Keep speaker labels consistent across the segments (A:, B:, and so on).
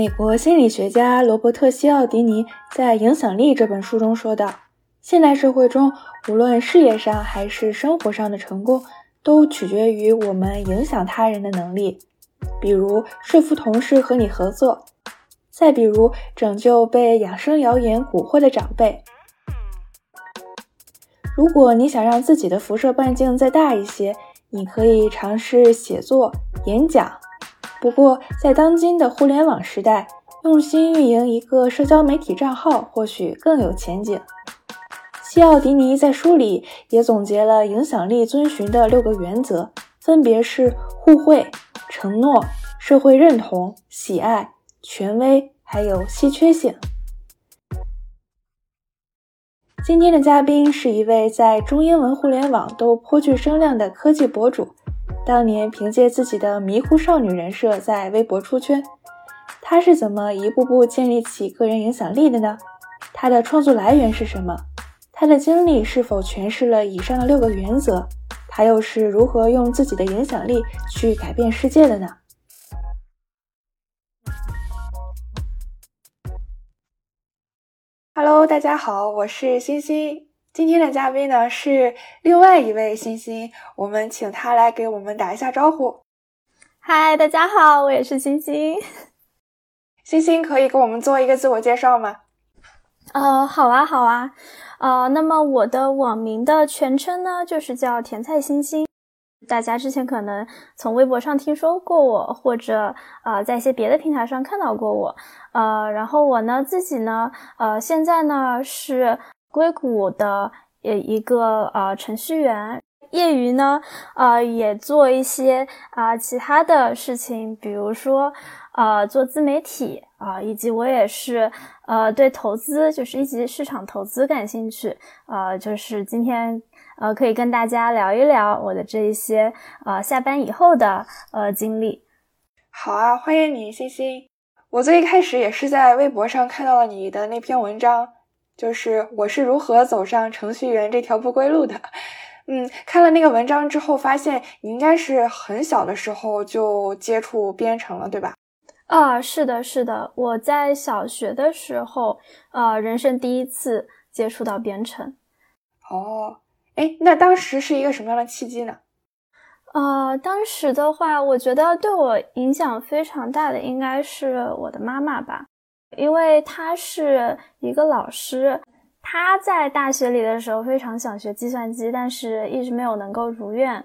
A: 美国心理学家罗伯特·西奥迪尼在《影响力》这本书中说道：“现代社会中，无论事业上还是生活上的成功，都取决于我们影响他人的能力。比如说服同事和你合作，再比如拯救被养生谣言蛊惑的长辈。如果你想让自己的辐射半径再大一些，你可以尝试写作、演讲。”不过，在当今的互联网时代，用心运营一个社交媒体账号或许更有前景。西奥迪尼在书里也总结了影响力遵循的六个原则，分别是互惠、承诺、社会认同、喜爱、权威，还有稀缺性。今天的嘉宾是一位在中英文互联网都颇具声量的科技博主。当年凭借自己的迷糊少女人设在微博出圈，她是怎么一步步建立起个人影响力的呢？她的创作来源是什么？她的经历是否诠释了以上的六个原则？她又是如何用自己的影响力去改变世界的呢？Hello，大家好，我是欣欣。今天的嘉宾呢是另外一位星星，我们请他来给我们打一下招呼。
B: 嗨，大家好，我也是星星。
A: 星星可以给我们做一个自我介绍吗？
B: 呃，好啊，好啊。呃，那么我的网名的全称呢就是叫甜菜星星。大家之前可能从微博上听说过我，或者呃在一些别的平台上看到过我。呃，然后我呢自己呢，呃，现在呢是。硅谷的呃一个呃程序员，业余呢呃也做一些啊其他的事情，比如说呃做自媒体啊，以及我也是呃对投资就是一级市场投资感兴趣，呃就是今天呃可以跟大家聊一聊我的这一些呃下班以后的呃经历。
A: 好啊，欢迎你，欣欣。我最一开始也是在微博上看到了你的那篇文章。就是我是如何走上程序员这条不归路的，嗯，看了那个文章之后，发现你应该是很小的时候就接触编程了，对吧？
B: 啊，是的，是的，我在小学的时候，呃，人生第一次接触到编程。
A: 哦，哎，那当时是一个什么样的契机呢？
B: 呃，当时的话，我觉得对我影响非常大的应该是我的妈妈吧。因为他是一个老师，他在大学里的时候非常想学计算机，但是一直没有能够如愿。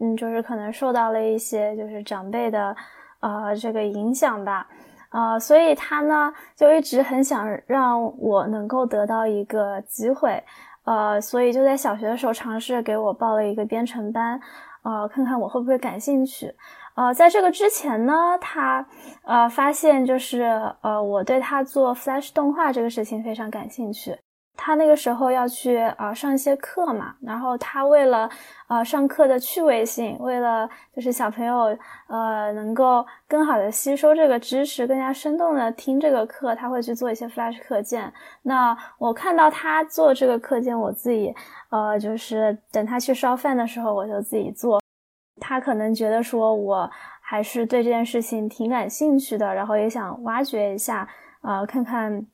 B: 嗯，就是可能受到了一些就是长辈的呃这个影响吧，呃，所以他呢就一直很想让我能够得到一个机会，呃，所以就在小学的时候尝试给我报了一个编程班，呃，看看我会不会感兴趣。呃，在这个之前呢，他呃发现就是呃我对他做 Flash 动画这个事情非常感兴趣。他那个时候要去呃上一些课嘛，然后他为了呃上课的趣味性，为了就是小朋友呃能够更好的吸收这个知识，更加生动的听这个课，他会去做一些 Flash 课件。那我看到他做这个课件，我自己呃就是等他去烧饭的时候，我就自己做。他可能觉得说，我还是对这件事情挺感兴趣的，然后也想挖掘一下，呃，看看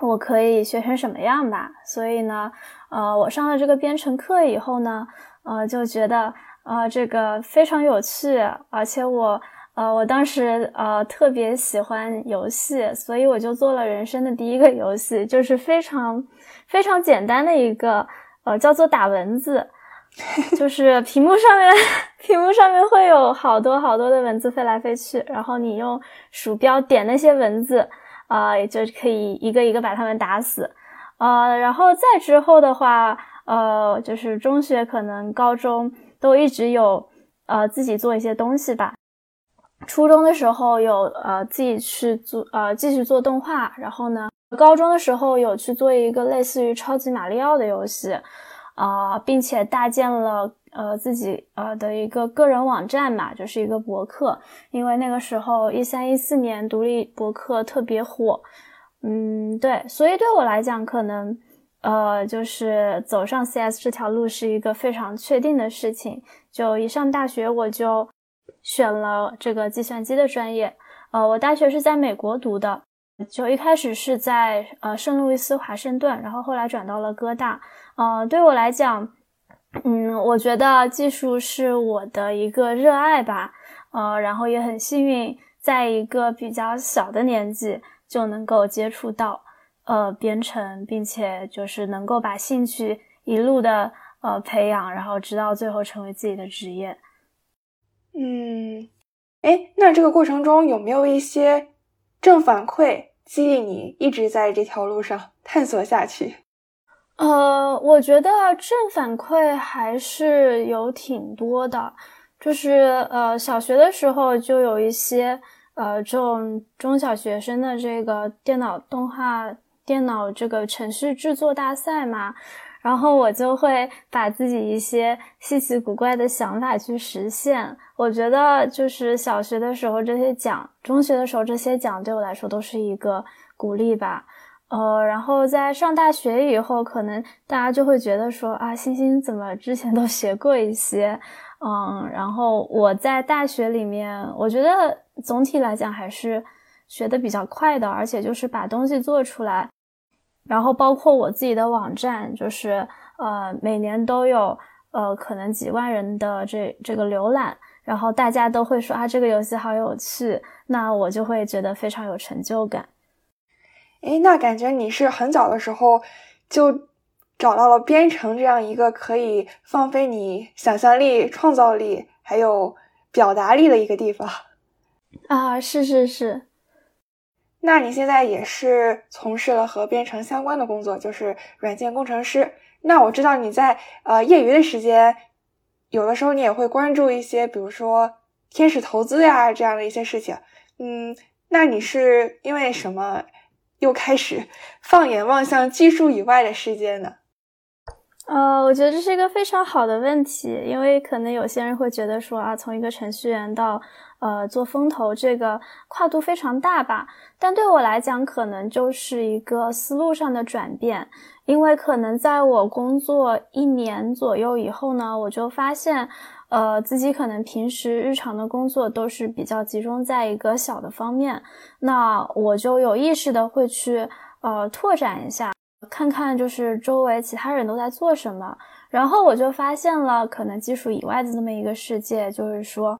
B: 我可以学成什么样吧。所以呢，呃，我上了这个编程课以后呢，呃，就觉得，呃，这个非常有趣，而且我，呃，我当时，呃，特别喜欢游戏，所以我就做了人生的第一个游戏，就是非常非常简单的一个，呃，叫做打蚊子。就是屏幕上面，屏幕上面会有好多好多的蚊子飞来飞去，然后你用鼠标点那些蚊子，啊，也就可以一个一个把它们打死，呃，然后再之后的话，呃，就是中学可能高中都一直有，呃，自己做一些东西吧。初中的时候有呃自己去做，呃继续做动画，然后呢，高中的时候有去做一个类似于超级马里奥的游戏。啊，并且搭建了呃自己呃的一个个人网站嘛，就是一个博客。因为那个时候一三一四年独立博客特别火，嗯，对，所以对我来讲，可能呃就是走上 CS 这条路是一个非常确定的事情。就一上大学我就选了这个计算机的专业，呃，我大学是在美国读的，就一开始是在呃圣路易斯华盛顿，然后后来转到了哥大。呃，对我来讲，嗯，我觉得技术是我的一个热爱吧。呃，然后也很幸运，在一个比较小的年纪就能够接触到呃编程，并且就是能够把兴趣一路的呃培养，然后直到最后成为自己的职业。
A: 嗯，哎，那这个过程中有没有一些正反馈激励你一直在这条路上探索下去？
B: 呃，我觉得正反馈还是有挺多的。就是呃，小学的时候就有一些呃，这种中小学生的这个电脑动画、电脑这个程序制作大赛嘛，然后我就会把自己一些稀奇古怪的想法去实现。我觉得就是小学的时候这些奖，中学的时候这些奖对我来说都是一个鼓励吧。呃，然后在上大学以后，可能大家就会觉得说啊，星星怎么之前都学过一些。嗯，然后我在大学里面，我觉得总体来讲还是学的比较快的，而且就是把东西做出来，然后包括我自己的网站，就是呃每年都有呃可能几万人的这这个浏览，然后大家都会说啊这个游戏好有趣，那我就会觉得非常有成就感。
A: 诶，那感觉你是很早的时候就。找到了编程这样一个可以放飞你想象力、创造力还有表达力的一个地方
B: 啊！是是是，
A: 那你现在也是从事了和编程相关的工作，就是软件工程师。那我知道你在呃业余的时间，有的时候你也会关注一些，比如说天使投资呀这样的一些事情。嗯，那你是因为什么又开始放眼望向技术以外的世界呢？
B: 呃，我觉得这是一个非常好的问题，因为可能有些人会觉得说啊，从一个程序员到呃做风投，这个跨度非常大吧。但对我来讲，可能就是一个思路上的转变，因为可能在我工作一年左右以后呢，我就发现，呃，自己可能平时日常的工作都是比较集中在一个小的方面，那我就有意识的会去呃拓展一下。看看就是周围其他人都在做什么，然后我就发现了可能技术以外的这么一个世界。就是说，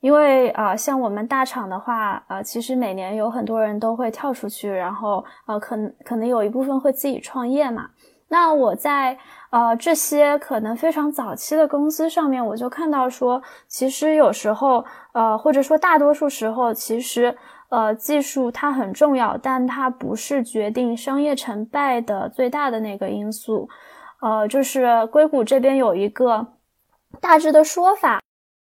B: 因为啊，像我们大厂的话，呃，其实每年有很多人都会跳出去，然后呃，可能可能有一部分会自己创业嘛。那我在呃这些可能非常早期的公司上面，我就看到说，其实有时候呃，或者说大多数时候，其实。呃，技术它很重要，但它不是决定商业成败的最大的那个因素。呃，就是硅谷这边有一个大致的说法，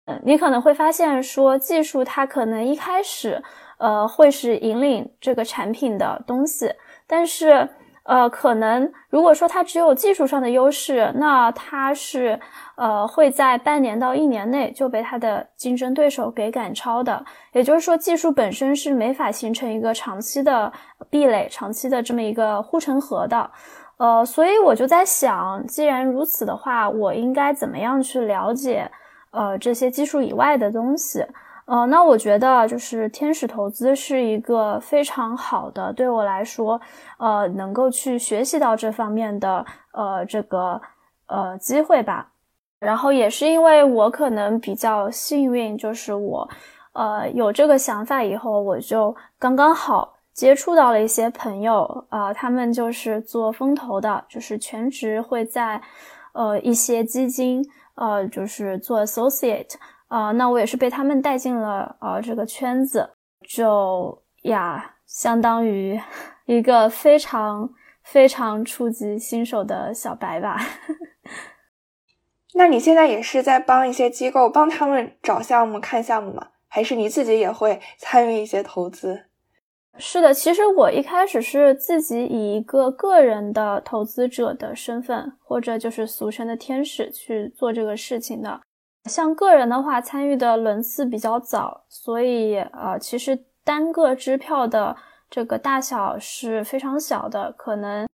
B: 嗯，你可能会发现说，技术它可能一开始，呃，会是引领这个产品的东西，但是。呃，可能如果说它只有技术上的优势，那它是呃会在半年到一年内就被它的竞争对手给赶超的。也就是说，技术本身是没法形成一个长期的壁垒、长期的这么一个护城河的。呃，所以我就在想，既然如此的话，我应该怎么样去了解呃这些技术以外的东西？呃，那我觉得就是天使投资是一个非常好的，对我来说，呃，能够去学习到这方面的呃这个呃机会吧。然后也是因为我可能比较幸运，就是我呃有这个想法以后，我就刚刚好接触到了一些朋友啊，他们就是做风投的，就是全职会在呃一些基金呃就是做 associate。啊，那我也是被他们带进了呃这个圈子，就呀，相当于 一个非常非常初级新手的小白吧。
A: 那你现在也是在帮一些机构帮他们找项目、看项目吗？还是你自己也会参与一些投资？
B: 是的，其实我一开始是自己以一个个人的投资者的身份，或者就是俗称的天使去做这个事情的。像个人的话，参与的轮次比较早，所以呃，其实单个支票的这个大小是非常小的，可能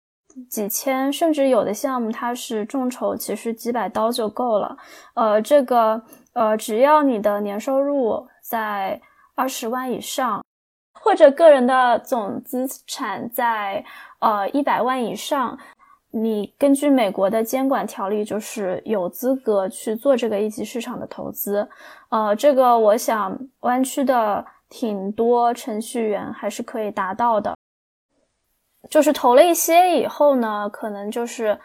B: 几千，甚至有的项目它是众筹，其实几百刀就够了。呃，这个呃，只要你的年收入在二十万以上，或者个人的总资产在呃一百万以上，你根据美国的监管条例，就是有资格去做这个一级市场的投资。呃，这个我想湾区的挺多程序员还是可以达到的。就是投了一些以后呢，可能就是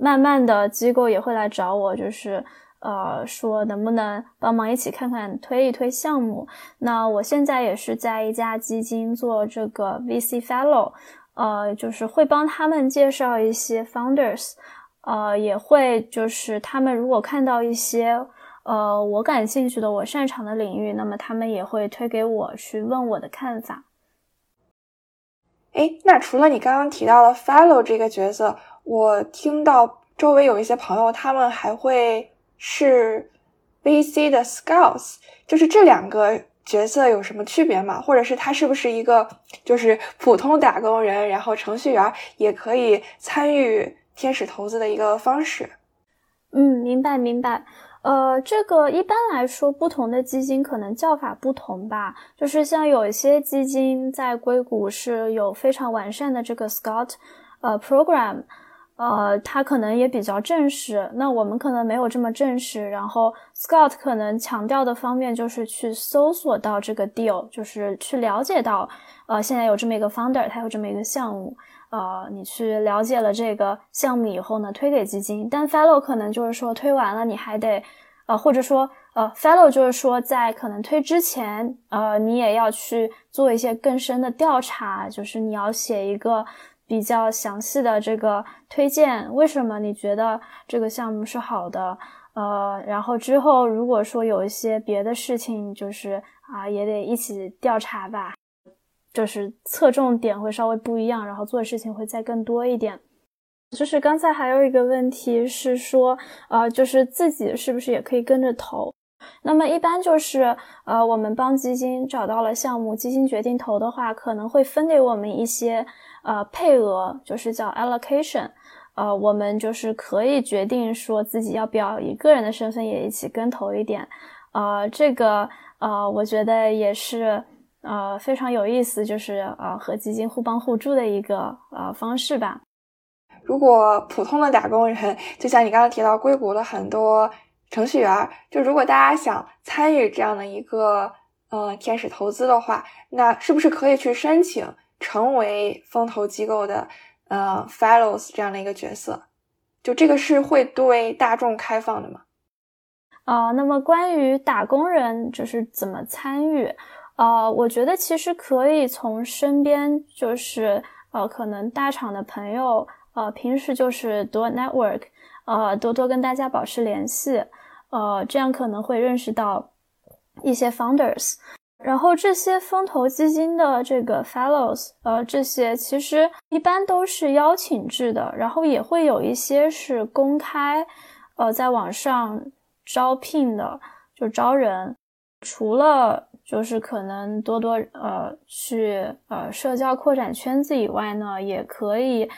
B: 慢慢的机构也会来找我，就是。呃，说能不能帮忙一起看看推一推项目？那我现在也是在一家基金做这个 VC Fellow，呃，就是会帮他们介绍一些 Founders，呃，也会就是他们如果看到一些呃我感兴趣的、我擅长的领域，那么他们也会推给我去问我的看法。
A: 哎，那除了你刚刚提到的 Fellow 这个角色，我听到周围有一些朋友，他们还会。是 VC 的 Scouts，就是这两个角色有什么区别吗？或者是他是不是一个就是普通打工人，然后程序员也可以参与天使投资的一个方式？
B: 嗯，明白明白。呃，这个一般来说，不同的基金可能叫法不同吧。就是像有一些基金在硅谷是有非常完善的这个 Scout 呃 program。呃，它可能也比较正式，那我们可能没有这么正式。然后，Scott 可能强调的方面就是去搜索到这个 deal，就是去了解到，呃，现在有这么一个 founder，他有这么一个项目，呃，你去了解了这个项目以后呢，推给基金。但 Fellow 可能就是说推完了，你还得，呃，或者说，呃，Fellow 就是说在可能推之前，呃，你也要去做一些更深的调查，就是你要写一个。比较详细的这个推荐，为什么你觉得这个项目是好的？呃，然后之后如果说有一些别的事情，就是啊，也得一起调查吧，就是侧重点会稍微不一样，然后做的事情会再更多一点。就是刚才还有一个问题是说，呃，就是自己是不是也可以跟着投？那么一般就是，呃，我们帮基金找到了项目，基金决定投的话，可能会分给我们一些。呃，配额就是叫 allocation，呃，我们就是可以决定说自己要不要以个人的身份也一起跟投一点，呃，这个呃，我觉得也是呃非常有意思，就是呃和基金互帮互助的一个呃方式吧。
A: 如果普通的打工人，就像你刚刚提到硅谷的很多程序员，就如果大家想参与这样的一个呃天使投资的话，那是不是可以去申请？成为风投机构的呃 fellows 这样的一个角色，就这个是会对大众开放的吗？
B: 啊，那么关于打工人就是怎么参与？呃，我觉得其实可以从身边就是呃可能大厂的朋友呃平时就是多 network 呃多多跟大家保持联系呃这样可能会认识到一些 founders。然后这些风投基金的这个 fellows，呃，这些其实一般都是邀请制的，然后也会有一些是公开，呃，在网上招聘的，就招人。除了就是可能多多呃去呃社交扩展圈子以外呢，也可以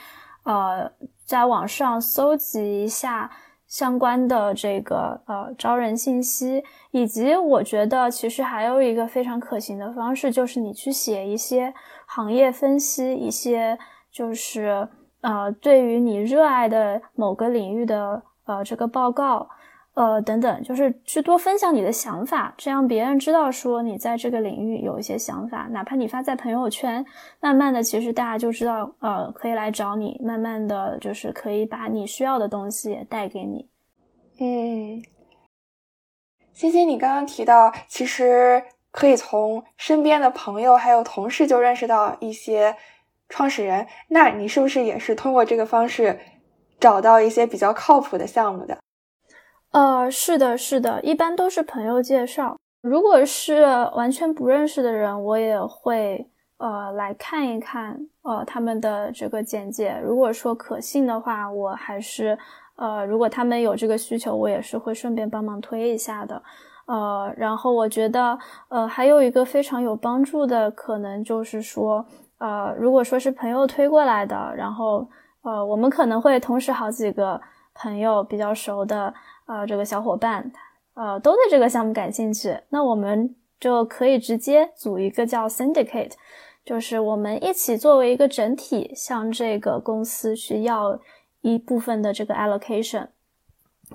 B: 呃在网上搜集一下。相关的这个呃招人信息，以及我觉得其实还有一个非常可行的方式，就是你去写一些行业分析，一些就是呃对于你热爱的某个领域的呃这个报告。呃，等等，就是去多分享你的想法，这样别人知道说你在这个领域有一些想法，哪怕你发在朋友圈，慢慢的，其实大家就知道，呃，可以来找你，慢慢的就是可以把你需要的东西带给你。
A: 嗯，欣欣，你刚刚提到，其实可以从身边的朋友还有同事就认识到一些创始人，那你是不是也是通过这个方式找到一些比较靠谱的项目的？
B: 呃，是的，是的，一般都是朋友介绍。如果是完全不认识的人，我也会呃来看一看呃他们的这个简介。如果说可信的话，我还是呃如果他们有这个需求，我也是会顺便帮忙推一下的。呃，然后我觉得呃还有一个非常有帮助的可能就是说呃如果说是朋友推过来的，然后呃我们可能会同时好几个朋友比较熟的。呃，这个小伙伴，呃，都对这个项目感兴趣。那我们就可以直接组一个叫 syndicate，就是我们一起作为一个整体向这个公司去要一部分的这个 allocation。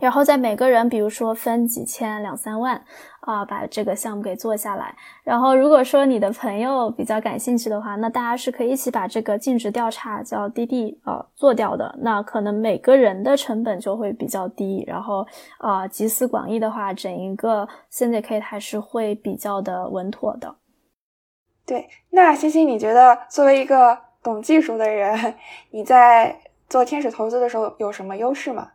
B: 然后在每个人，比如说分几千、两三万，啊，把这个项目给做下来。然后如果说你的朋友比较感兴趣的话，那大家是可以一起把这个尽职调查叫滴滴啊做掉的。那可能每个人的成本就会比较低。然后啊，集思广益的话，整一个 syndicate 还是会比较的稳妥的。
A: 对，那欣欣，你觉得作为一个懂技术的人，你在做天使投资的时候有什么优势吗？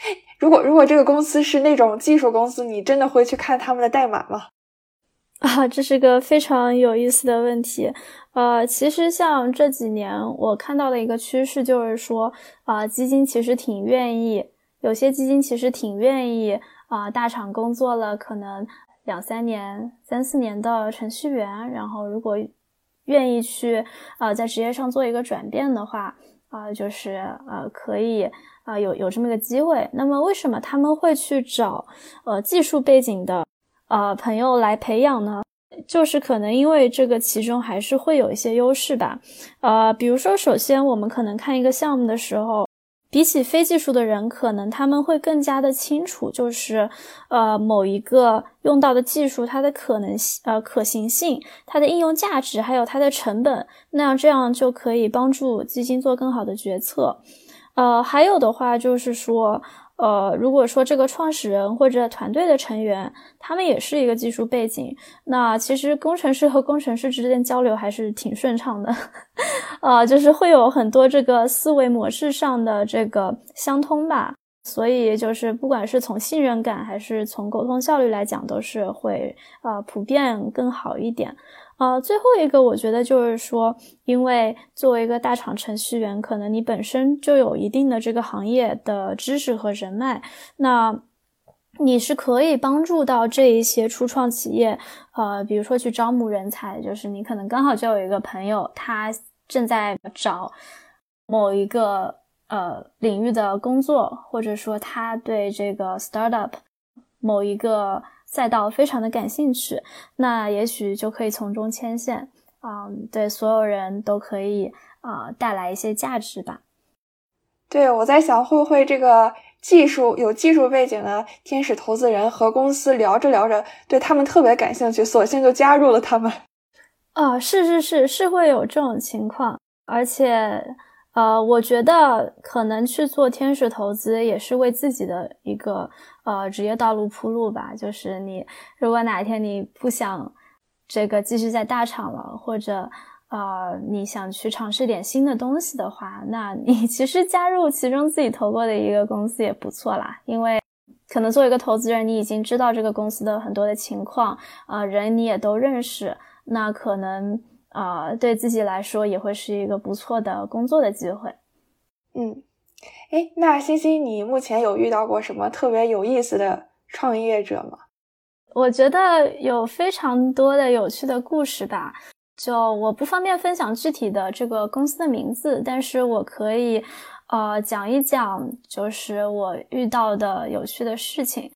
A: 如果如果这个公司是那种技术公司，你真的会去看他们的代码吗？
B: 啊，这是个非常有意思的问题。呃，其实像这几年我看到的一个趋势就是说，啊，基金其实挺愿意，有些基金其实挺愿意啊，大厂工作了可能两三年、三四年的程序员，然后如果愿意去啊，在职业上做一个转变的话，啊，就是呃，可以。啊，有有这么个机会，那么为什么他们会去找呃技术背景的呃朋友来培养呢？就是可能因为这个其中还是会有一些优势吧。呃，比如说，首先我们可能看一个项目的时候，比起非技术的人，可能他们会更加的清楚，就是呃某一个用到的技术它的可能性、呃可行性、它的应用价值，还有它的成本，那样这样就可以帮助基金做更好的决策。呃，还有的话就是说，呃，如果说这个创始人或者团队的成员，他们也是一个技术背景，那其实工程师和工程师之间交流还是挺顺畅的，呃，就是会有很多这个思维模式上的这个相通吧，所以就是不管是从信任感还是从沟通效率来讲，都是会呃普遍更好一点。呃，最后一个我觉得就是说，因为作为一个大厂程序员，可能你本身就有一定的这个行业的知识和人脉，那你是可以帮助到这一些初创企业，呃，比如说去招募人才，就是你可能刚好就有一个朋友，他正在找某一个呃领域的工作，或者说他对这个 startup 某一个。赛道非常的感兴趣，那也许就可以从中牵线，嗯，对所有人都可以啊带来一些价值吧。
A: 对，我在想会不会这个技术有技术背景的天使投资人和公司聊着聊着，对他们特别感兴趣，索性就加入了他们。
B: 啊，是是是是会有这种情况，而且。呃，我觉得可能去做天使投资也是为自己的一个呃职业道路铺路吧。就是你如果哪一天你不想这个继续在大厂了，或者呃你想去尝试点新的东西的话，那你 其实加入其中自己投过的一个公司也不错啦。因为可能作为一个投资人，你已经知道这个公司的很多的情况，啊人你也都认识，那可能。啊，对自己来说也会是一个不错的工作的机会。
A: 嗯，哎，那欣欣，你目前有遇到过什么特别有意思的创业者吗？
B: 我觉得有非常多的有趣的故事吧。就我不方便分享具体的这个公司的名字，但是我可以呃讲一讲，就是我遇到的有趣的事情。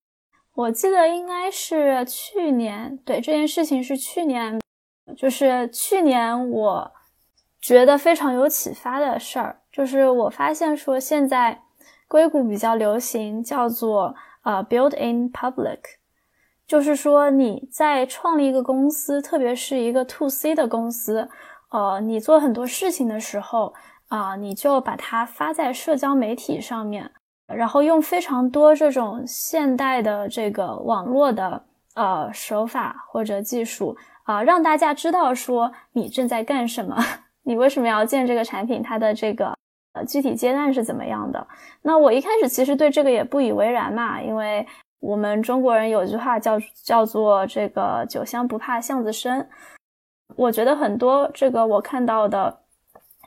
B: 我记得应该是去年，对这件事情是去年。就是去年我觉得非常有启发的事儿，就是我发现说现在硅谷比较流行叫做呃 build in public，就是说你在创立一个公司，特别是一个 to C 的公司，呃，你做很多事情的时候啊，你就把它发在社交媒体上面，然后用非常多这种现代的这个网络的呃手法或者技术。啊，让大家知道说你正在干什么，你为什么要建这个产品，它的这个具体阶段是怎么样的？那我一开始其实对这个也不以为然嘛，因为我们中国人有句话叫叫做这个酒香不怕巷子深，我觉得很多这个我看到的。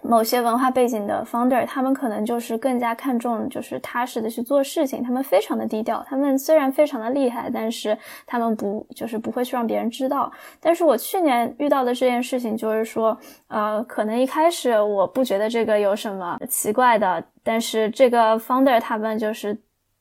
B: 某些文化背景的 founder，他们可能就是更加看重就是踏实的去做事情，他们非常的低调。他们虽然非常的厉害，但是他们不就是不会去让别人知道。但是我去年遇到的这件事情就是说，呃，可能一开始我不觉得这个有什么奇怪的，但是这个 founder 他们就是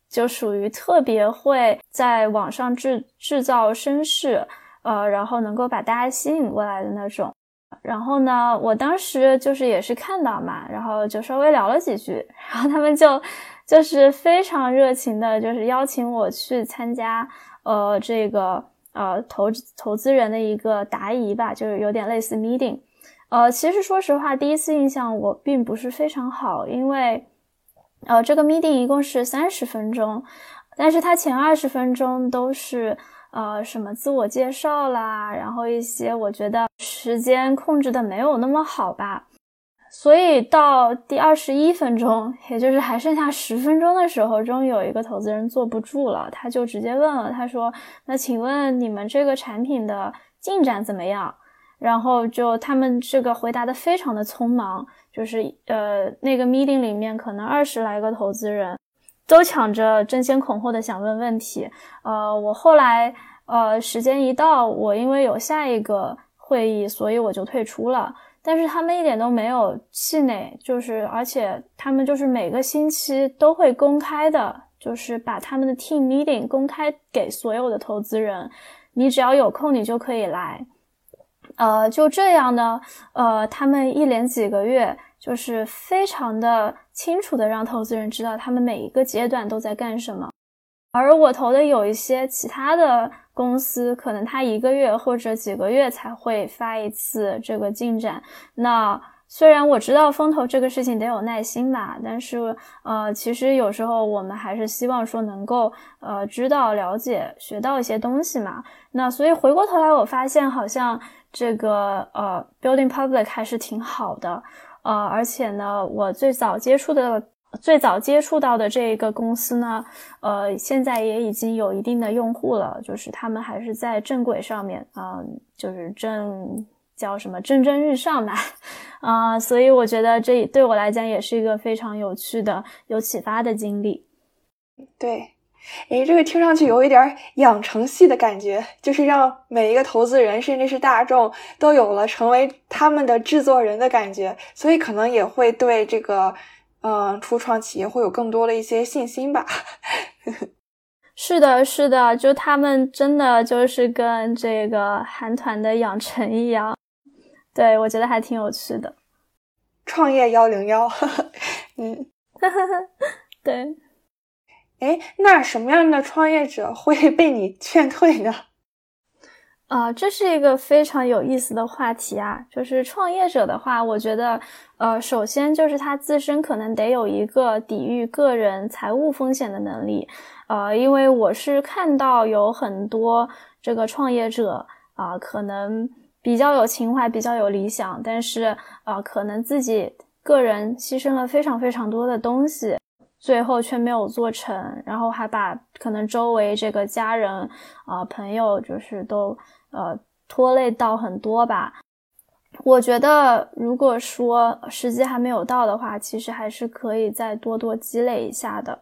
B: 就属于特别会在网上制制造声势。呃，然后能够把大家吸引过来的那种。然后呢，我当时就是也是看到嘛，然后就稍微聊了几句，然后他们就就是非常热情的，就是邀请我去参加，呃，这个呃投投资人的一个答疑吧，就是有点类似 meeting。呃，其实说实话，第一次印象我并不是非常好，因为呃这个 meeting 一共是三十分钟，但是它前二十分钟都是。呃，什么自我介绍啦，然后一些我觉得时间控制的没有那么好吧，所以到第二十一分钟，也就是还剩下十分钟的时候，终于有一个投资人坐不住了，他就直接问了，他说：“那请问你们这个产品的进展怎么样？”然后就他们这个回答的非常的匆忙，就是呃那个 meeting 里面可能二十来个投资人。都抢着争先恐后的想问问题，呃，我后来呃时间一到，我因为有下一个会议，所以我就退出了。但是他们一点都没有气馁，就是而且他们就是每个星期都会公开的，就是把他们的 team meeting 公开给所有的投资人，你只要有空你就可以来。呃，就这样呢，呃，他们一连几个月就是非常的。清楚的让投资人知道他们每一个阶段都在干什么，而我投的有一些其他的公司，可能他一个月或者几个月才会发一次这个进展。那虽然我知道风投这个事情得有耐心吧，但是呃，其实有时候我们还是希望说能够呃知道、了解、学到一些东西嘛。那所以回过头来，我发现好像这个呃，building public 还是挺好的。呃，而且呢，我最早接触的、最早接触到的这个公司呢，呃，现在也已经有一定的用户了，就是他们还是在正轨上面啊，就是正叫什么蒸蒸日上吧，啊，所以我觉得这对我来讲也是一个非常有趣的、有启发的经历。
A: 对。哎，这个听上去有一点养成系的感觉，就是让每一个投资人，甚至是大众，都有了成为他们的制作人的感觉，所以可能也会对这个，嗯，初创企业会有更多的一些信心吧。
B: 是的，是的，就他们真的就是跟这个韩团的养成一样，对我觉得还挺有趣的。
A: 创业幺零幺，嗯，
B: 对。
A: 哎，那什么样的创业者会 被你劝退呢？
B: 啊，这是一个非常有意思的话题啊。就是创业者的话，我觉得，呃，首先就是他自身可能得有一个抵御个人财务风险的能力。呃，因为我是看到有很多这个创业者啊，可能比较有情怀，比较有理想，但是啊，可能自己个人牺牲了非常非常多的东西。最后却没有做成，然后还把可能周围这个家人啊朋友就是都呃拖累到很多吧。我觉得如果说时机还没有到的话，其实还是可以再多多积累一下的。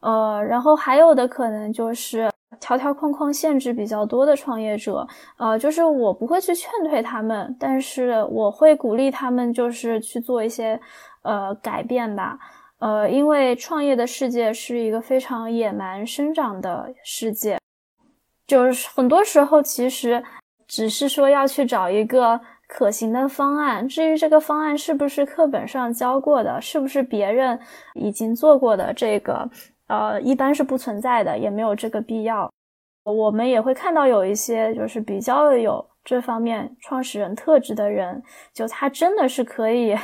B: 呃，然后还有的可能就是条条框框限制比较多的创业者，呃，就是我不会去劝退他们，但是我会鼓励他们就是去做一些呃改变吧。呃，因为创业的世界是一个非常野蛮生长的世界，就是很多时候其实只是说要去找一个可行的方案，至于这个方案是不是课本上教过的，是不是别人已经做过的，这个呃一般是不存在的，也没有这个必要。我们也会看到有一些就是比较有这方面创始人特质的人，就他真的是可以。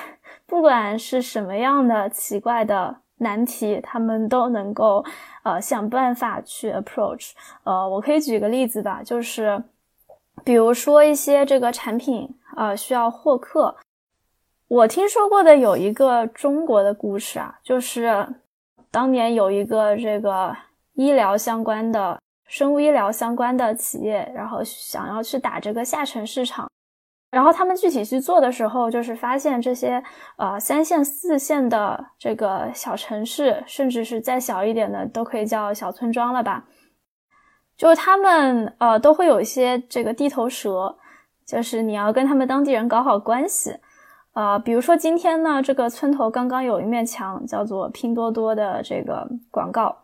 B: 不管是什么样的奇怪的难题，他们都能够呃想办法去 approach。呃，我可以举个例子吧，就是比如说一些这个产品呃需要获客，我听说过的有一个中国的故事啊，就是当年有一个这个医疗相关的生物医疗相关的企业，然后想要去打这个下沉市场。然后他们具体去做的时候，就是发现这些呃三线、四线的这个小城市，甚至是再小一点的，都可以叫小村庄了吧？就是他们呃都会有一些这个地头蛇，就是你要跟他们当地人搞好关系。呃，比如说今天呢，这个村头刚刚有一面墙叫做拼多多的这个广告，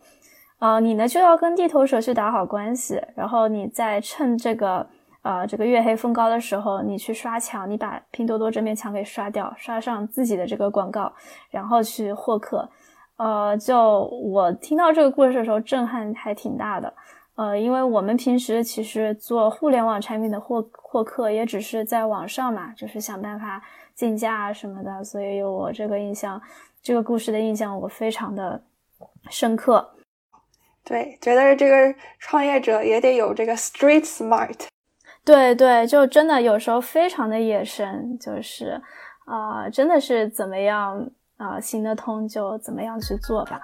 B: 呃，你呢就要跟地头蛇去打好关系，然后你再趁这个。呃，这个月黑风高的时候，你去刷墙，你把拼多多这面墙给刷掉，刷上自己的这个广告，然后去获客。呃，就我听到这个故事的时候，震撼还挺大的。呃，因为我们平时其实做互联网产品的获获客，也只是在网上嘛，就是想办法竞价啊什么的，所以有我这个印象，这个故事的印象我非常的深刻。
A: 对，觉得这个创业者也得有这个 street smart。
B: 对对，就真的有时候非常的野生，就是啊，真的是怎么样啊行得通就怎么样去做吧。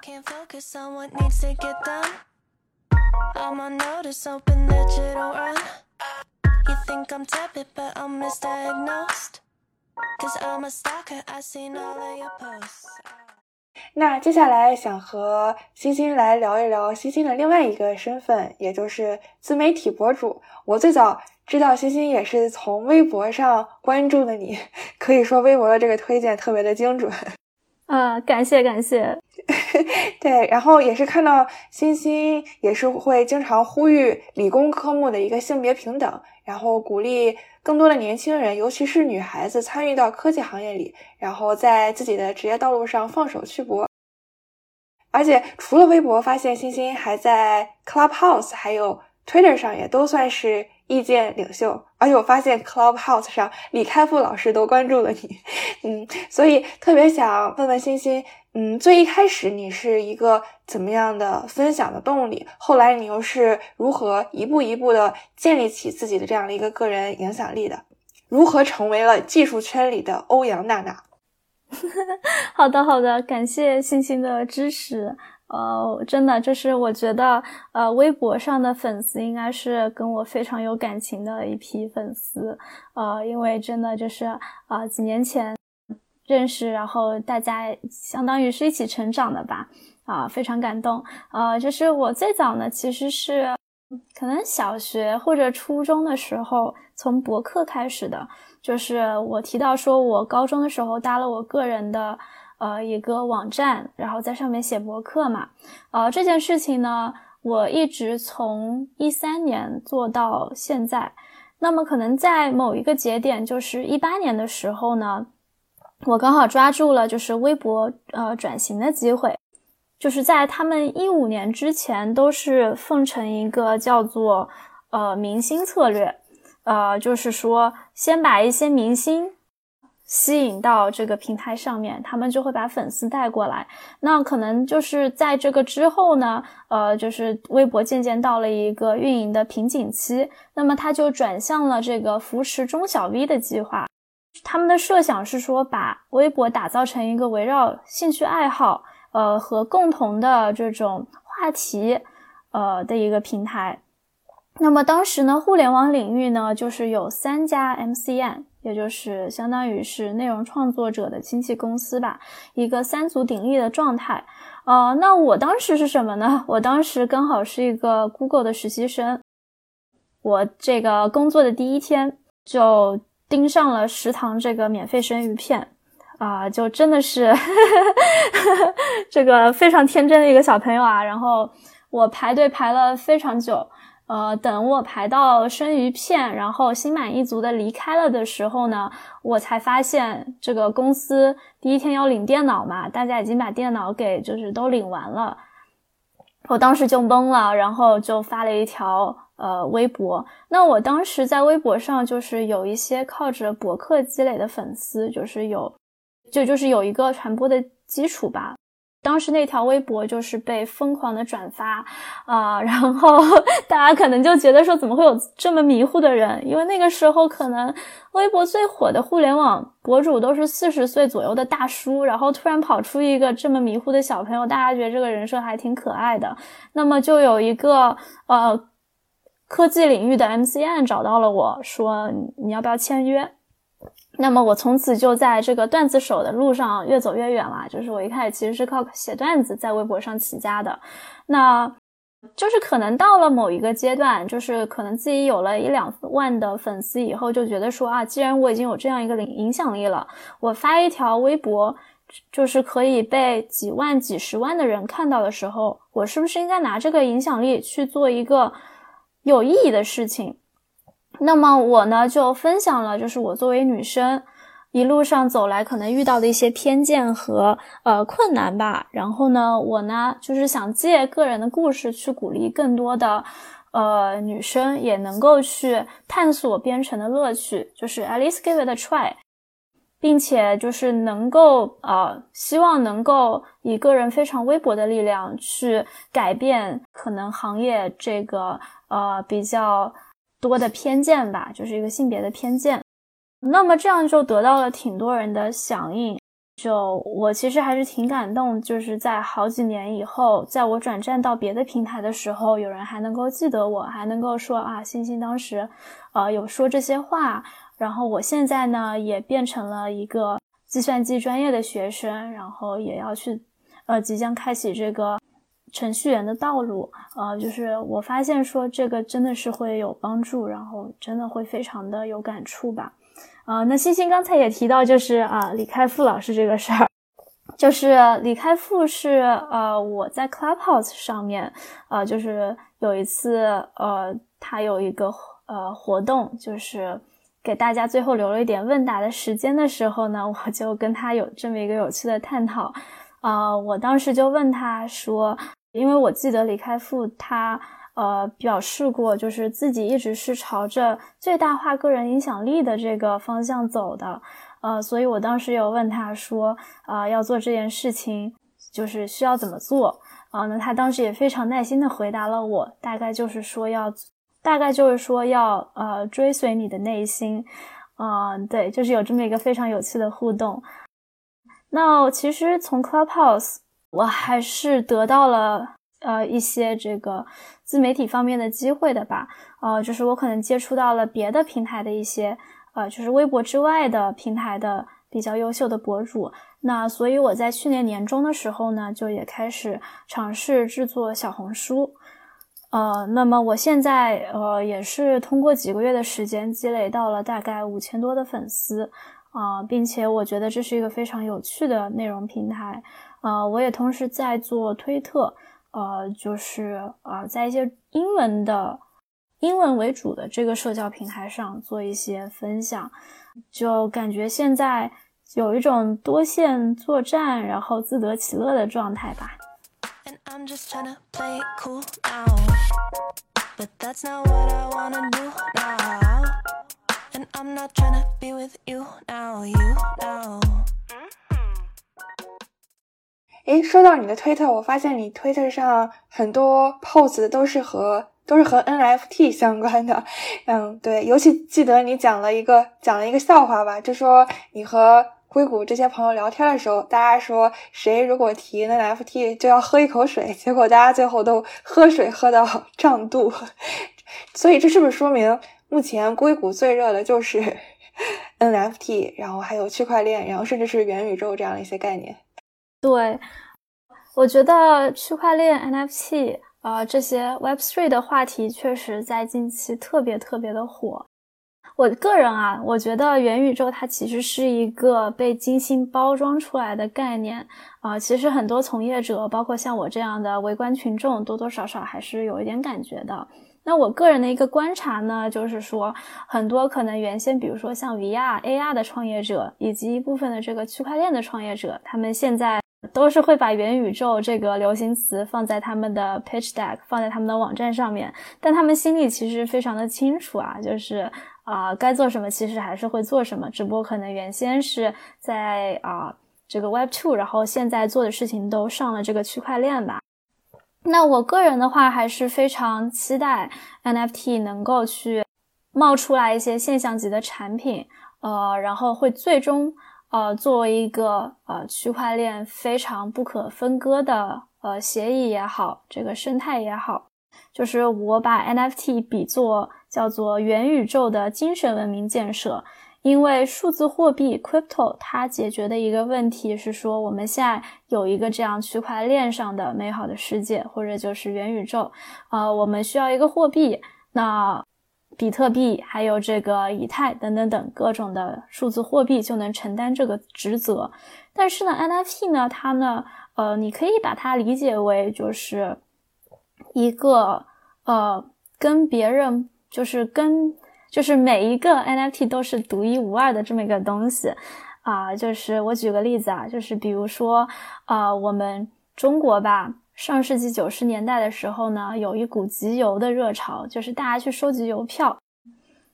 A: 那接下来想和欣欣来聊一聊欣欣的另外一个身份，也就是自媒体博主。我最早。知道欣欣也是从微博上关注的你，可以说微博的这个推荐特别的精准。
B: 啊，感谢感谢。
A: 对，然后也是看到欣欣也是会经常呼吁理工科目的一个性别平等，然后鼓励更多的年轻人，尤其是女孩子参与到科技行业里，然后在自己的职业道路上放手去搏。而且除了微博，发现欣欣还在 Clubhouse 还有 Twitter 上也都算是。意见领袖，而且我发现 Clubhouse 上李开复老师都关注了你，嗯，所以特别想问问欣欣，嗯，最一开始你是一个怎么样的分享的动力？后来你又是如何一步一步的建立起自己的这样的一个个人影响力的？如何成为了技术圈里的欧阳娜娜？
B: 好的，好的，感谢欣欣的支持。呃，真的就是我觉得，呃，微博上的粉丝应该是跟我非常有感情的一批粉丝，呃，因为真的就是啊，几年前认识，然后大家相当于是一起成长的吧，啊，非常感动。呃，就是我最早呢，其实是可能小学或者初中的时候从博客开始的，就是我提到说我高中的时候搭了我个人的。呃，一个网站，然后在上面写博客嘛。呃，这件事情呢，我一直从一三年做到现在。那么，可能在某一个节点，就是一八年的时候呢，我刚好抓住了就是微博呃转型的机会。就是在他们一五年之前，都是奉承一个叫做呃明星策略，呃，就是说先把一些明星。吸引到这个平台上面，他们就会把粉丝带过来。那可能就是在这个之后呢，呃，就是微博渐渐到了一个运营的瓶颈期，那么他就转向了这个扶持中小 V 的计划。他们的设想是说，把微博打造成一个围绕兴趣爱好，呃，和共同的这种话题，呃的一个平台。那么当时呢，互联网领域呢，就是有三家 MCN。也就是相当于是内容创作者的亲戚公司吧，一个三足鼎立的状态。呃，那我当时是什么呢？我当时刚好是一个 Google 的实习生，我这个工作的第一天就盯上了食堂这个免费生鱼片，啊，就真的是 这个非常天真的一个小朋友啊。然后我排队排了非常久。呃，等我排到生鱼片，然后心满意足的离开了的时候呢，我才发现这个公司第一天要领电脑嘛，大家已经把电脑给就是都领完了，我当时就懵了，然后就发了一条呃微博。那我当时在微博上就是有一些靠着博客积累的粉丝，就是有就就是有一个传播的基础吧。当时那条微博就是被疯狂的转发啊，然后 大家可能就觉得说，怎么会有这么迷糊的人？因为那个时候可能微博最火的互联网博主都是四十岁左右的大叔，然后突然跑出一个这么迷糊的小朋友，大家觉得这个人设还挺可爱的。那么就有一个呃科技领域的 MCN 找到了我说，你要不要签约？那么我从此就在这个段子手的路上越走越远了。就是我一开始其实是靠写段子在微博上起家的，那就是可能到了某一个阶段，就是可能自己有了一两万的粉丝以后，就觉得说啊，既然我已经有这样一个影影响力了，我发一条微博就是可以被几万、几十万的人看到的时候，我是不是应该拿这个影响力去做一个有意义的事情？那么我呢就分享了，就是我作为女生一路上走来可能遇到的一些偏见和呃困难吧。然后呢，我呢就是想借个人的故事去鼓励更多的呃女生也能够去探索编程的乐趣，就是 at least give it a try。并且就是能够呃，希望能够以个人非常微薄的力量去改变可能行业这个呃比较多的偏见吧，就是一个性别的偏见。那么这样就得到了挺多人的响应，就我其实还是挺感动，就是在好几年以后，在我转战到别的平台的时候，有人还能够记得我，还能够说啊，星星当时呃有说这些话。然后我现在呢，也变成了一个计算机专业的学生，然后也要去，呃，即将开启这个程序员的道路。呃，就是我发现说这个真的是会有帮助，然后真的会非常的有感触吧。啊，那星星刚才也提到，就是啊，李开复老师这个事儿，就是李开复是呃，我在 Clubhouse 上面，呃，就是有一次，呃，他有一个呃活动，就是。给大家最后留了一点问答的时间的时候呢，我就跟他有这么一个有趣的探讨。呃，我当时就问他说，因为我记得李开复他呃表示过，就是自己一直是朝着最大化个人影响力的这个方向走的。呃，所以我当时有问他说，啊，要做这件事情，就是需要怎么做？啊，那他当时也非常耐心的回答了我，大概就是说要。大概就是说要呃追随你的内心，嗯，对，就是有这么一个非常有趣的互动。那其实从 Clubhouse 我还是得到了呃一些这个自媒体方面的机会的吧，呃，就是我可能接触到了别的平台的一些呃，就是微博之外的平台的比较优秀的博主。那所以我在去年年中的时候呢，就也开始尝试制作小红书。呃，那么我现在呃也是通过几个月的时间积累到了大概五千多的粉丝啊，并且我觉得这是一个非常有趣的内容平台。呃，我也同时在做推特，呃，就是呃在一些英文的、英文为主的这个社交平台上做一些分享，就感觉现在有一种多线作战，然后自得其乐的状态吧。And I'm not trying to be with you now, you now.
A: 诶，说到你的推特，我发现你推特上很多 pose 都是和都是和 NFT 相关的。嗯，对，尤其记得你讲了一个讲了一个笑话吧，就说你和硅谷这些朋友聊天的时候，大家说谁如果提 NFT 就要喝一口水，结果大家最后都喝水喝到 胀肚。所以这是不是说明目前硅谷最热的就是 NFT，然后还有区块链，然后甚至是元宇宙这样的一些概念？
B: 对，我觉得区块链、NFT 啊这些 Web3 的话题确实在近期特别特别的火。我个人啊，我觉得元宇宙它其实是一个被精心包装出来的概念啊。其实很多从业者，包括像我这样的围观群众，多多少少还是有一点感觉的。那我个人的一个观察呢，就是说，很多可能原先，比如说像 VR、AR 的创业者，以及一部分的这个区块链的创业者，他们现在都是会把元宇宙这个流行词放在他们的 pitch deck，放在他们的网站上面，但他们心里其实非常的清楚啊，就是。啊，该做什么其实还是会做什么，只不过可能原先是在啊这个 Web Two，然后现在做的事情都上了这个区块链吧。那我个人的话还是非常期待 NFT 能够去冒出来一些现象级的产品，呃，然后会最终呃作为一个呃区块链非常不可分割的呃协议也好，这个生态也好，就是我把 NFT 比作。叫做元宇宙的精神文明建设，因为数字货币 crypto 它解决的一个问题是说，我们现在有一个这样区块链上的美好的世界，或者就是元宇宙，呃，我们需要一个货币，那比特币还有这个以太等等等各种的数字货币就能承担这个职责。但是呢，NFT 呢，它呢，呃，你可以把它理解为就是一个呃跟别人。就是跟就是每一个 NFT 都是独一无二的这么一个东西。啊，就是我举个例子啊，就是比如说，啊，我们中国吧，上世纪九十年代的时候呢，有一股集邮的热潮，就是大家去收集邮票。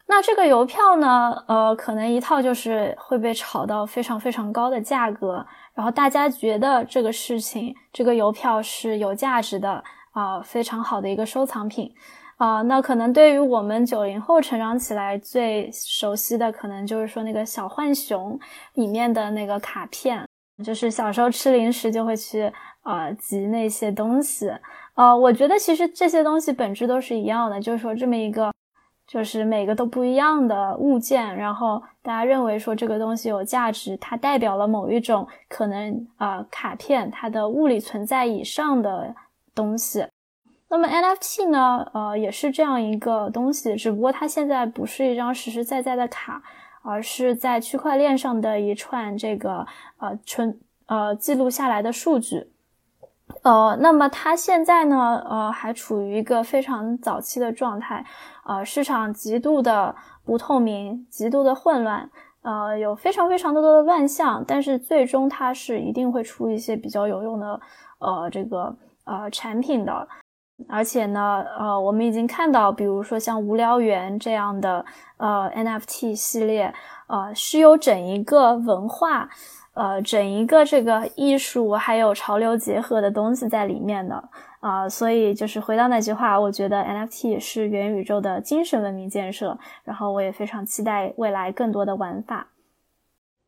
B: 那这个邮票呢，呃，可能一套就是会被炒到非常非常高的价格，然后大家觉得这个事情，这个邮票是有价值的啊，非常好的一个收藏品。啊，那可能对于我们九零后成长起来最熟悉的，可能就是说那个小浣熊里面的那个卡片，就是小时候吃零食就会去呃集那些东西。呃，我觉得其实这些东西本质都是一样的，就是说这么一个，就是每个都不一样的物件，然后大家认为说这个东西有价值，它代表了某一种可能啊卡片它的物理存在以上的东西。那么 NFT 呢？呃，也是这样一个东西，只不过它现在不是一张实实在在的卡，而是在区块链上的一串这个呃存呃记录下来的数据。呃，那么它现在呢，呃，还处于一个非常早期的状态，呃，市场极度的不透明，极度的混乱，呃，有非常非常多的乱象，但是最终它是一定会出一些比较有用的呃这个呃产品的。而且呢，呃，我们已经看到，比如说像无聊猿这样的呃 NFT 系列，呃，是有整一个文化，呃，整一个这个艺术还有潮流结合的东西在里面的啊。所以就是回到那句话，我觉得 NFT 是元宇宙的精神文明建设。然后我也非常期待未来更多的玩法。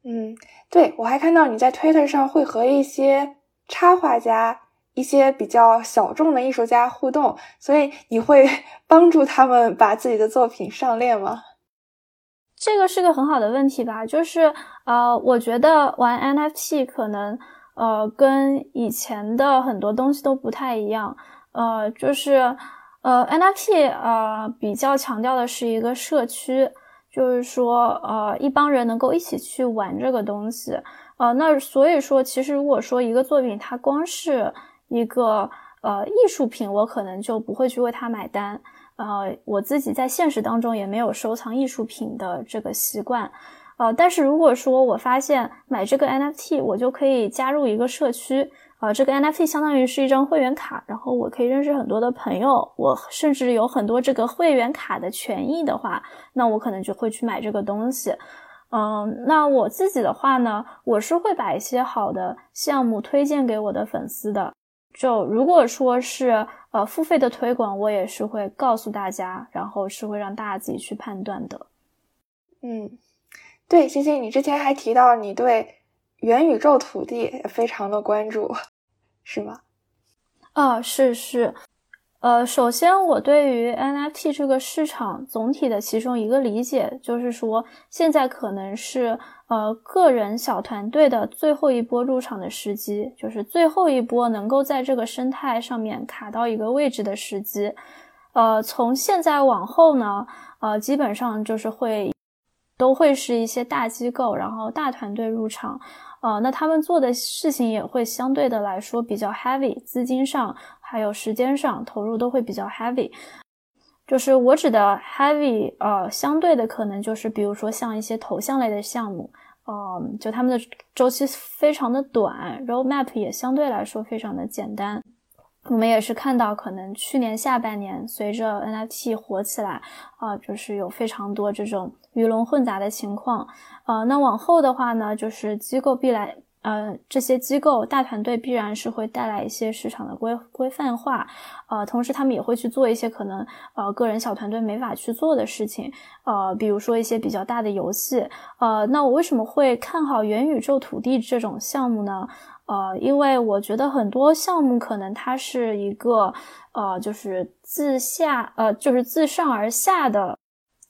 A: 嗯，对我还看到你在 Twitter 上会和一些插画家。一些比较小众的艺术家互动，所以你会 帮助他们把自己的作品上链吗？
B: 这个是个很好的问题吧，就是呃，我觉得玩 NFT 可能呃跟以前的很多东西都不太一样，呃，就是呃 NFT 呃比较强调的是一个社区，就是说呃一帮人能够一起去玩这个东西，呃，那所以说其实如果说一个作品它光是一个呃艺术品，我可能就不会去为它买单。呃，我自己在现实当中也没有收藏艺术品的这个习惯。呃，但是如果说我发现买这个 NFT，我就可以加入一个社区。呃，这个 NFT 相当于是一张会员卡，然后我可以认识很多的朋友，我甚至有很多这个会员卡的权益的话，那我可能就会去买这个东西。嗯，那我自己的话呢，我是会把一些好的项目推荐给我的粉丝的。就如果说是呃付费的推广，我也是会告诉大家，然后是会让大家自己去判断的。
A: 嗯，对，星星，你之前还提到你对元宇宙土地非常的关注，是吗？
B: 啊，是是。呃，首先我对于 NFT 这个市场总体的其中一个理解，就是说现在可能是呃个人小团队的最后一波入场的时机，就是最后一波能够在这个生态上面卡到一个位置的时机。呃，从现在往后呢，呃，基本上就是会都会是一些大机构，然后大团队入场。呃，那他们做的事情也会相对的来说比较 heavy，资金上还有时间上投入都会比较 heavy。就是我指的 heavy，呃，相对的可能就是比如说像一些头像类的项目，嗯，就他们的周期非常的短，roadmap 也相对来说非常的简单。我们也是看到，可能去年下半年随着 NFT 火起来，啊，就是有非常多这种鱼龙混杂的情况，呃，那往后的话呢，就是机构必来，呃，这些机构大团队必然是会带来一些市场的规规范化，呃，同时他们也会去做一些可能呃个人小团队没法去做的事情，呃，比如说一些比较大的游戏，呃，那我为什么会看好元宇宙土地这种项目呢？呃，因为我觉得很多项目可能它是一个，呃，就是自下，呃，就是自上而下的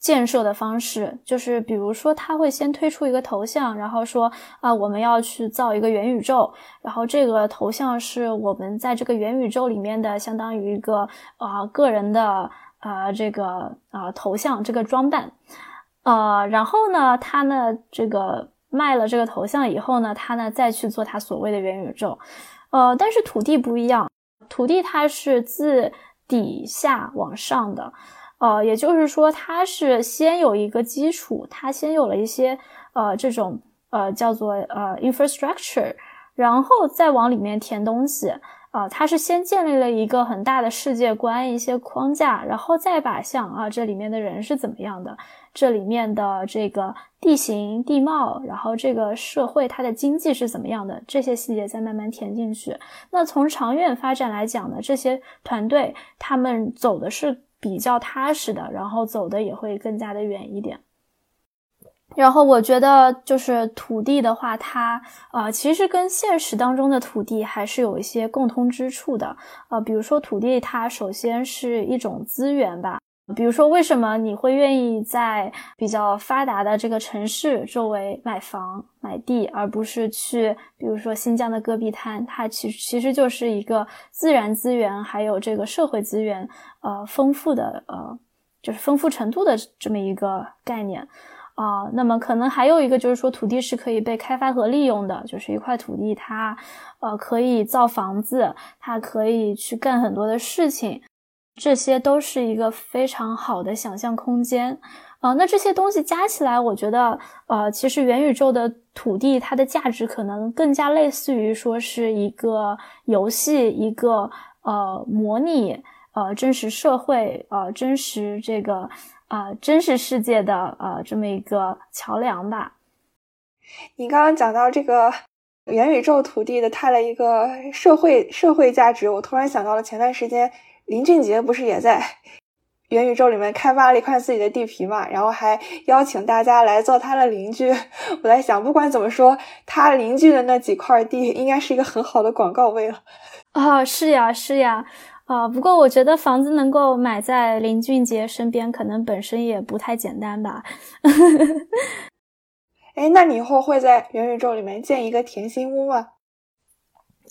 B: 建设的方式，就是比如说他会先推出一个头像，然后说啊，我们要去造一个元宇宙，然后这个头像是我们在这个元宇宙里面的相当于一个啊个人的啊这个啊头像这个装扮，呃，然后呢，他呢这个。卖了这个头像以后呢，他呢再去做他所谓的元宇宙，呃，但是土地不一样，土地它是自底下往上的，呃，也就是说，它是先有一个基础，它先有了一些呃这种呃叫做呃 infrastructure，然后再往里面填东西。啊，它是先建立了一个很大的世界观，一些框架，然后再把像啊这里面的人是怎么样的，这里面的这个地形地貌，然后这个社会它的经济是怎么样的，这些细节再慢慢填进去。那从长远发展来讲呢，这些团队他们走的是比较踏实的，然后走的也会更加的远一点。然后我觉得，就是土地的话，它呃，其实跟现实当中的土地还是有一些共通之处的。呃，比如说土地，它首先是一种资源吧。比如说，为什么你会愿意在比较发达的这个城市周围买房买地，而不是去比如说新疆的戈壁滩？它其实其实就是一个自然资源还有这个社会资源呃丰富的呃，就是丰富程度的这么一个概念。啊，那么可能还有一个就是说，土地是可以被开发和利用的，就是一块土地，它呃可以造房子，它可以去干很多的事情，这些都是一个非常好的想象空间啊。那这些东西加起来，我觉得呃，其实元宇宙的土地它的价值可能更加类似于说是一个游戏，一个呃模拟呃真实社会呃真实这个。啊，真实世界的呃这么一个桥梁吧。
A: 你刚刚讲到这个元宇宙土地的它的一个社会社会价值，我突然想到了前段时间林俊杰不是也在 元宇宙里面开发了一块自己的地皮嘛，然后还邀请大家来做他的邻居。我在想，不管怎么说，他邻居的那几块地应该是一个很好的广告位了。
B: 啊，是呀，是呀。啊，不过我觉得房子能够买在林俊杰身边，可能本身也不太简单吧。
A: 哎，那你以后会在元宇宙里面建一个甜心屋吗？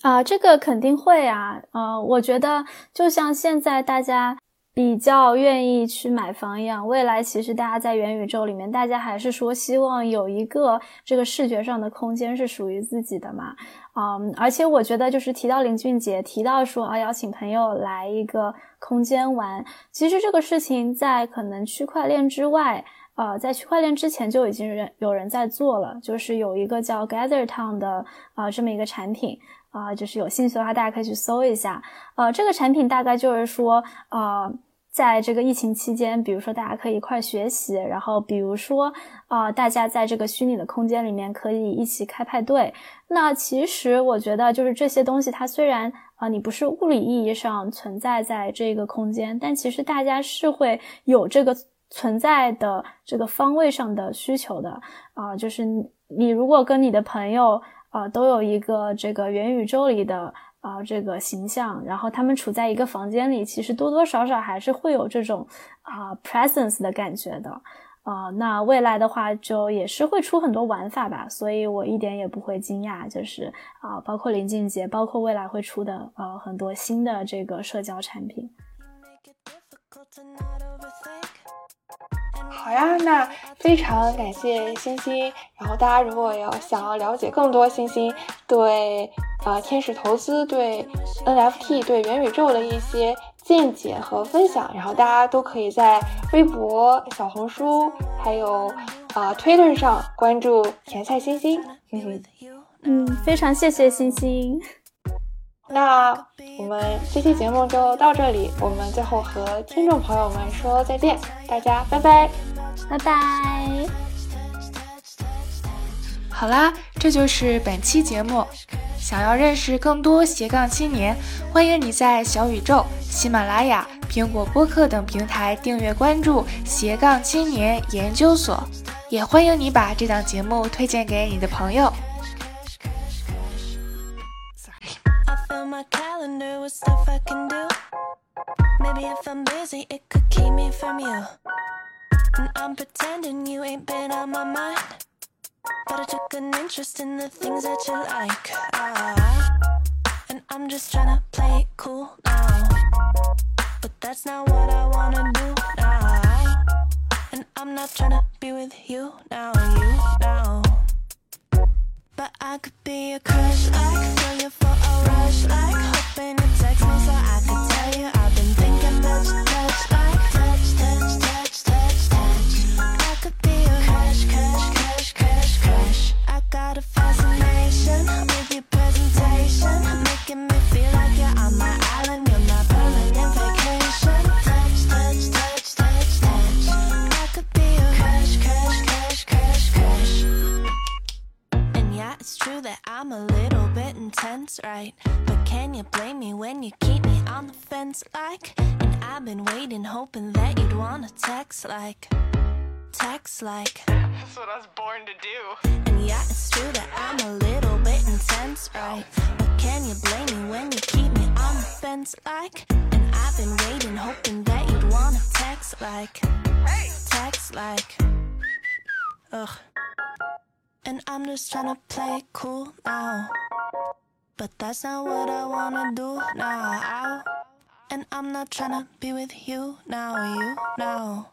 B: 啊，这个肯定会啊。呃，我觉得就像现在大家。比较愿意去买房一样，未来其实大家在元宇宙里面，大家还是说希望有一个这个视觉上的空间是属于自己的嘛？嗯，而且我觉得就是提到林俊杰，提到说啊邀请朋友来一个空间玩，其实这个事情在可能区块链之外，呃，在区块链之前就已经人有人在做了，就是有一个叫 Gather Town 的啊这么一个产品。啊，就是有兴趣的话，大家可以去搜一下。呃，这个产品大概就是说，呃，在这个疫情期间，比如说大家可以一块学习，然后比如说，啊，大家在这个虚拟的空间里面可以一起开派对。那其实我觉得，就是这些东西，它虽然啊，你不是物理意义上存在在这个空间，但其实大家是会有这个存在的这个方位上的需求的。啊，就是你如果跟你的朋友。啊，都有一个这个元宇宙里的啊这个形象，然后他们处在一个房间里，其实多多少少还是会有这种啊 presence 的感觉的啊。那未来的话，就也是会出很多玩法吧，所以我一点也不会惊讶，就是啊，包括林俊杰，包括未来会出的呃很多新的这个社交产品。
A: 好呀，那非常感谢星星。然后大家如果要想要了解更多星星对呃天使投资、对 NFT、对元宇宙的一些见解和分享，然后大家都可以在微博、小红书还有啊 Twitter 上关注甜菜星星。
B: 嗯嗯，非常谢谢星星。
A: 那我们这期节目就到这里，我们最后和听众朋友们说再见，大家拜拜。
B: 拜拜。
C: 好啦，这就是本期节目。想要认识更多斜杠青年，欢迎你在小宇宙、喜马拉雅、苹果播客等平台订阅关注斜杠青年研究所，也欢迎你把这档节目推荐给你的朋友。And I can do. Maybe if I'm busy it could keep me from you And I'm pretending you ain't been on my mind. But I took an interest in the things that you like. Ah, and I'm just trying to play it cool now. But that's not what I wanna do now. And I'm not trying to be with you now, you now. But I could be a crush. Like, feel you for a rush. Like, hoping you text me so I could tell you I've been thinking much, much right? But can you blame me when you keep me on the fence like? And I've been waiting, hoping that you'd wanna text like, text like.
D: That's what I was born to do.
C: And yeah, it's true that I'm a little bit intense, right? But can you blame me when you keep me on the fence like? And I've been waiting, hoping that you'd wanna text like, text like. Ugh. And I'm just trying to play cool now. But that's not what I wanna do now. And I'm not trying to be with you now, you now.